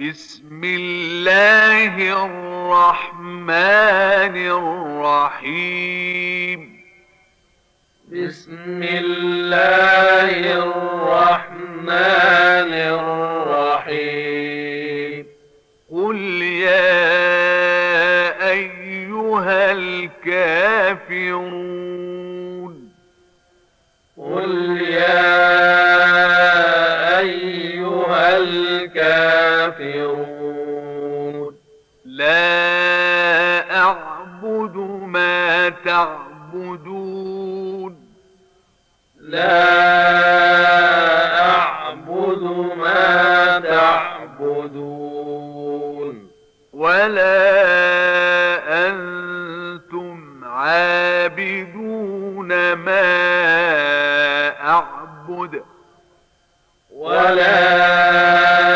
بسم الله الرحمن الرحيم. بسم الله الرحمن الرحيم. قل يا أيها الكافرون. الكافرون لا أعبد ما تعبدون. لا أعبد ما تعبدون. ولا أنتم عابدون ما أعبد. ولا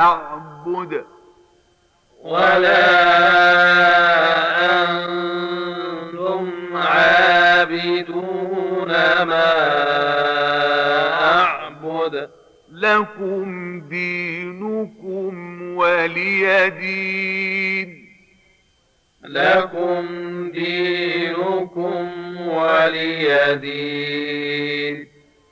أعبد. ولا أنتم عابدون ما أعبد. لكم دينكم ولي دين. لكم دينكم ولي دين.